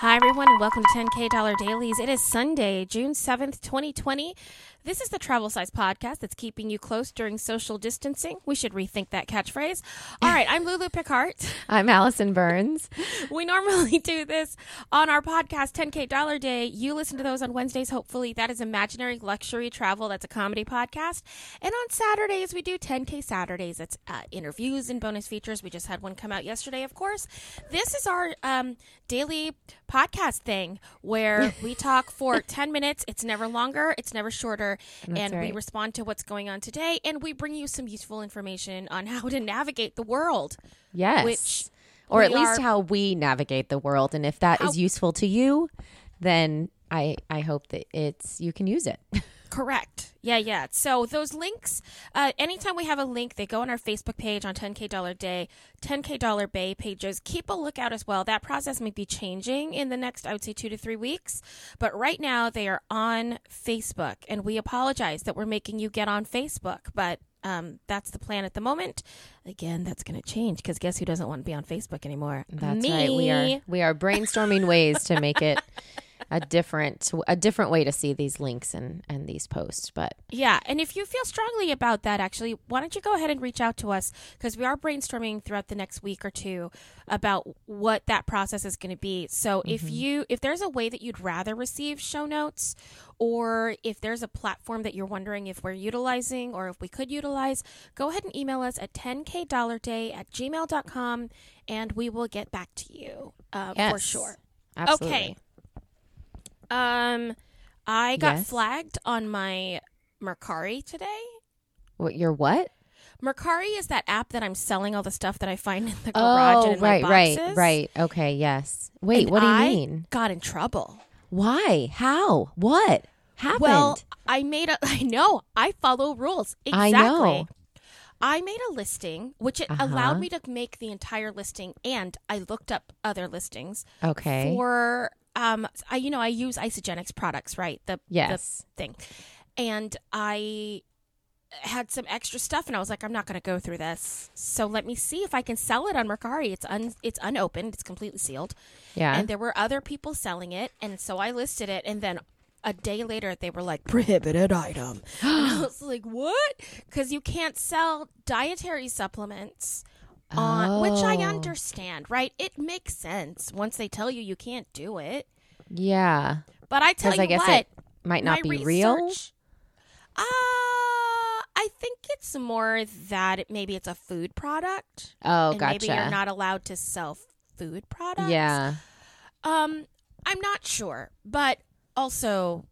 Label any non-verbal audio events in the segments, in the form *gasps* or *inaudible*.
Hi, everyone, and welcome to 10K Dollar Dailies. It is Sunday, June 7th, 2020. This is the travel size podcast that's keeping you close during social distancing. We should rethink that catchphrase. All right, I'm Lulu Picard. *laughs* I'm Allison Burns. We normally do this on our podcast, 10K Dollar Day. You listen to those on Wednesdays, hopefully. That is Imaginary Luxury Travel. That's a comedy podcast. And on Saturdays, we do 10K Saturdays. It's uh, interviews and bonus features. We just had one come out yesterday, of course. This is our um, daily podcast thing where *laughs* we talk for 10 minutes. It's never longer, it's never shorter. That's and we respond to what's going on today. And we bring you some useful information on how to navigate the world. Yes. Which or at least are- how we navigate the world. And if that is How- useful to you, then I I hope that it's you can use it. *laughs* Correct. Yeah, yeah. So those links, uh, anytime we have a link, they go on our Facebook page on 10K Dollar Day, 10K Dollar Bay pages. Keep a lookout as well. That process may be changing in the next, I would say, two to three weeks. But right now, they are on Facebook. And we apologize that we're making you get on Facebook. But um, that's the plan at the moment. Again, that's going to change because guess who doesn't want to be on Facebook anymore? That's Me. right. We are we are brainstorming ways to make it *laughs* a different a different way to see these links and and these posts. But Yeah, and if you feel strongly about that, actually, why don't you go ahead and reach out to us because we are brainstorming throughout the next week or two about what that process is going to be. So if you if there's a way that you'd rather receive show notes, or if there's a platform that you're wondering if we're utilizing or if we could utilize, go ahead and email us at 10kdollarday at gmail.com and we will get back to you uh, for sure. absolutely. Okay. Um, I got Yes. flagged on my Mercari today. What you're what? Mercari is that app that I'm selling all the stuff that I find in the garage Oh, and in right, my right, boxes. right. Okay, yes. Wait, And what do you I mean? Got in trouble. Why? How? What happened? Well, I made a. *laughs* I know. I follow rules. I Exactly. know. I made a listing, which it Uh-huh. allowed me to make the entire listing, and I looked up other listings okay. for. Um, I you know I use Isagenix products, right? The Yes. the thing, and I had some extra stuff, and I was like, I'm not going to go through this. So let me see if I can sell it on Mercari. It's un it's unopened. It's completely sealed. yeah. and there were other people selling it and so i listed it and then a day later they were like prohibited item and i *gasps* was like what because you can't sell dietary supplements on which i Oh. understand right it makes sense once they tell you you can't do it yeah. but i tell you I guess what it might not be real. research- uh i think it's more that it, maybe it's a food product Oh, and gotcha. maybe you're not allowed to sell food products yeah. Um, I'm not sure, but also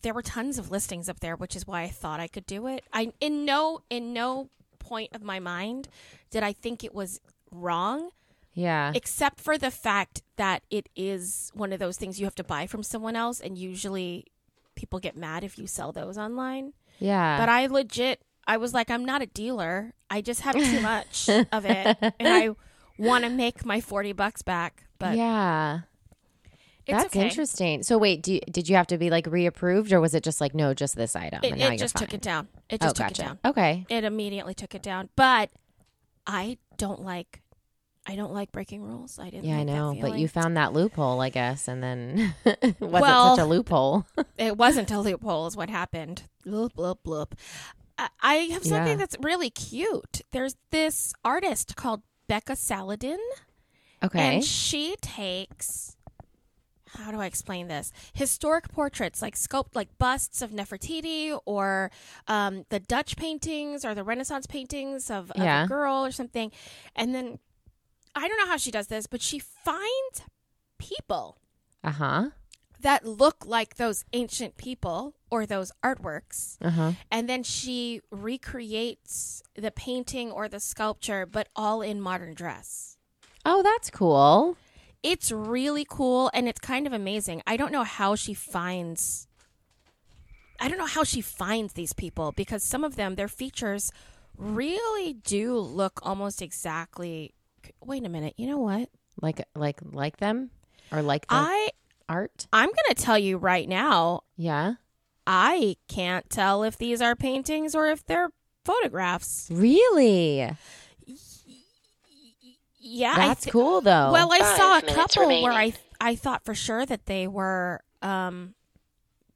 there were tons of listings up there, which is why I thought I could do it. I in no in no point of my mind did I think it was wrong, Yeah. except for the fact that it is one of those things you have to buy from someone else, and usually people get mad if you sell those online. yeah. But I legit, I was like, I'm not a dealer. I just have too much *laughs* of it, and I want to make my forty bucks back. But yeah. it's That's okay. interesting. So wait, do you, did you have to be like reapproved or was it just like no, just this item? It, and now it you're just took it down. It Oh, just took gotcha. it down. Okay. It immediately took it down. But I don't like I don't like breaking rules. I didn't. Yeah, I like that know, but you found that loophole, I guess, and then *laughs* was Well- such a loophole? *laughs* it wasn't a loophole is what happened. Bloop bloop bloop. I, I have something Yeah. that's really cute. There's this artist called Becca Saladin, Okay. and she takes. How do I explain this? Historic portraits, like sculpt, like busts of Nefertiti, or um, the Dutch paintings, or the Renaissance paintings of, of Yeah. a girl or something, and then I don't know how she does this, but she finds people Uh huh. that look like those ancient people or those artworks, Uh huh. and then she recreates the painting or the sculpture, but all in modern dress. Oh, that's cool. It's really cool and it's kind of amazing. I don't know how she finds I don't know how she finds these people because some of them their features really do look almost exactly Wait a minute. You know what? Like like like them or like the I art? I'm going to tell you right now, Yeah. I can't tell if these are paintings or if they're photographs. Really? Yeah, I That's thi- cool though. Well, I Five saw a minutes couple where I. I thought for sure that they were um,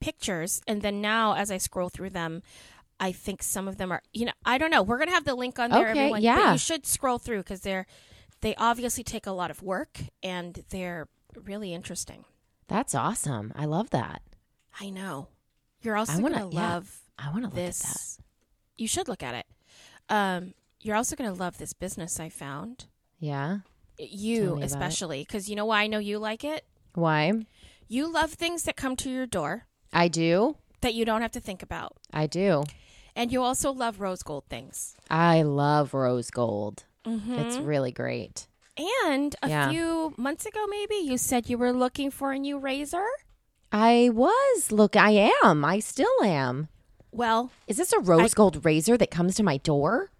pictures, and then now as I scroll through them, I think some of them are. You know, I don't know. We're gonna have the link on there, Okay, everyone. But yeah. you should scroll through because they're they obviously take a lot of work and they're really interesting. That's awesome. I love that. I know. You're also wanna- gonna yeah, love I want to look at that. this. You should look at it. Um, you're also gonna love this business I found. Yeah. You me about it. especially because you know why I know you like it. Why? You love things that come to your door I do. that you don't have to think about. I do. And you also love rose gold things. I love rose gold. Mm-hmm. It's really great. And a Yeah. few months ago, maybe, you said you were looking for a new razor. I was. Look, I am. I still am. Well, Is this a rose gold razor that comes to my door?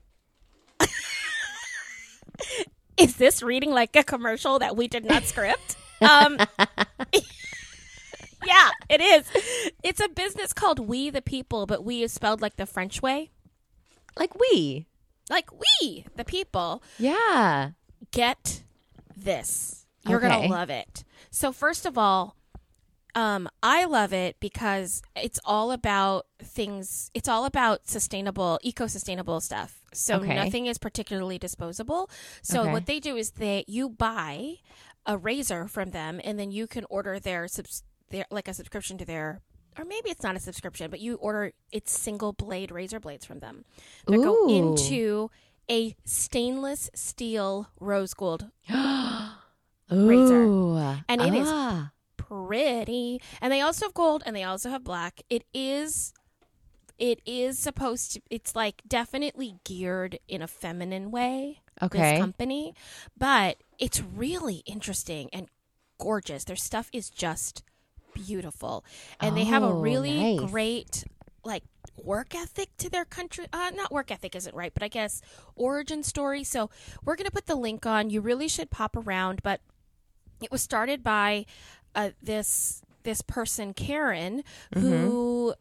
Is this reading like a commercial that we did not script? um, *laughs* yeah, it is. It's a business called Oui the People, but we is spelled like the French way. Like we. Like we, the people. Yeah. get this. You're Okay. gonna love it. So first of all, um, I love it because it's all about things. It's all about sustainable, eco-sustainable stuff. So Okay. nothing is particularly disposable. So Okay. what they do is they you buy a razor from them, and then you can order their subs their like a subscription to their. Or maybe it's not a subscription, but you order it's single blade razor blades from them that go into a stainless steel rose gold *gasps* Ooh. And it is- ah. Pretty. And they also have gold and they also have black. It is it is supposed to it's like definitely geared in a feminine way. Okay. This company. But it's really interesting and gorgeous. Their stuff is just beautiful. And they have a Oh, really nice. great like work ethic to their country uh not work ethic isn't right but i guess origin story so we're going to put the link on you really should pop around but it was started by uh, this this person Karen who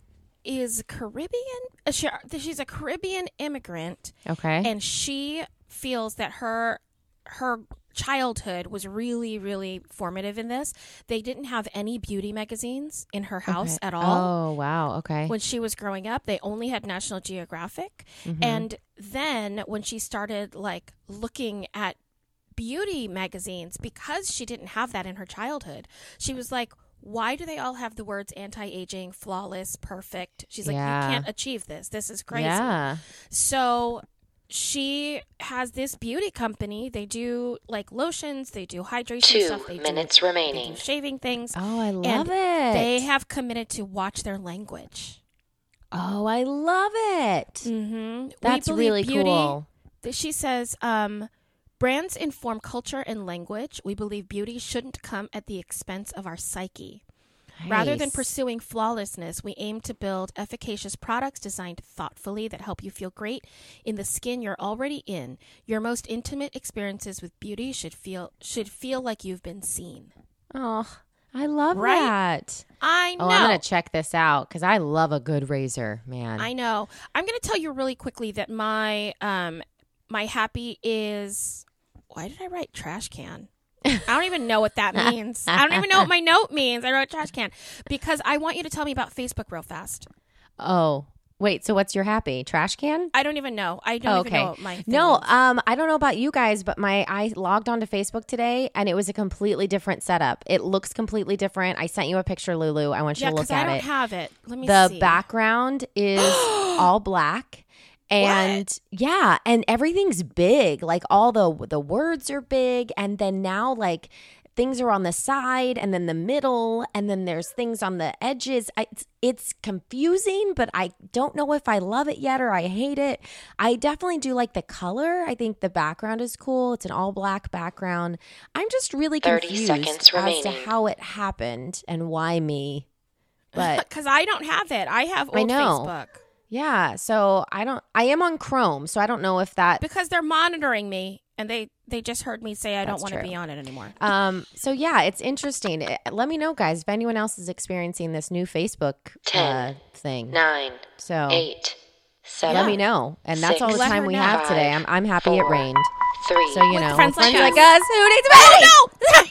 is Caribbean uh, she, she's a Caribbean immigrant Okay. and she feels that her her childhood was really really formative in this they didn't have any beauty magazines in her house Okay. at all Oh, wow. Okay. when she was growing up they only had national geographic and then when she started like looking at beauty magazines because she didn't have that in her childhood she was like why do they all have the words anti-aging flawless perfect she's like Yeah. you can't achieve this this is crazy Yeah. so she has this beauty company they do like lotions they do hydration Two stuff they minutes do, they remaining. do shaving things Oh, I and love it. they have committed to watch their language oh, I love it. mm-hmm. That's really cool. Th- She says, um, brands inform culture and language. We believe beauty shouldn't come at the expense of our psyche. Rather than pursuing flawlessness, we aim to build efficacious products designed thoughtfully that help you feel great in the skin you're already in. Your most intimate experiences with beauty should feel should feel like you've been seen. Oh, I love Right? that. I know. Oh, I'm gonna check this out because I love a good razor, man. I know. I'm going to tell you really quickly that my um my happy is why did I write trash can? I don't even know what that *laughs* means. I don't even know what my note means. I wrote trash can because I want you to tell me about Facebook real fast. oh, wait. So what's your happy trash can? I don't even know. I don't Oh, even know what my no, is. um, I don't know about you guys, but my I logged onto Facebook today and it was a completely different setup. It looks completely different. I sent you a picture, Lulu. I want you yeah, to look because I at don't it. have it. Let me the see. background is *gasps* all black. And yeah, and everything's big. Like all the the words are big and then now like things are on the side and then the middle and then there's things on the edges. I, it's, it's confusing, but I don't know if I love it yet or I hate it. I definitely do like the color. I think the background is cool. It's an all black background. I'm just really 30 confused seconds as to how it happened and why me. But *laughs* because I don't have it. I have old I know. Facebook yeah, so I don't. I am on Chrome, so I don't know if that. because they're monitoring me and they they just heard me say I don't want to be on it anymore. Um. So yeah, it's interesting. Eh, Let me know, guys, if anyone else is experiencing this new Facebook uh, Ten, thing. Nine, So eight, seven, Let me know. And that's Six. all the time we know. have today. I'm I'm happy it rained. three, So you know, friends with like friends us. like us, who needs money? *laughs*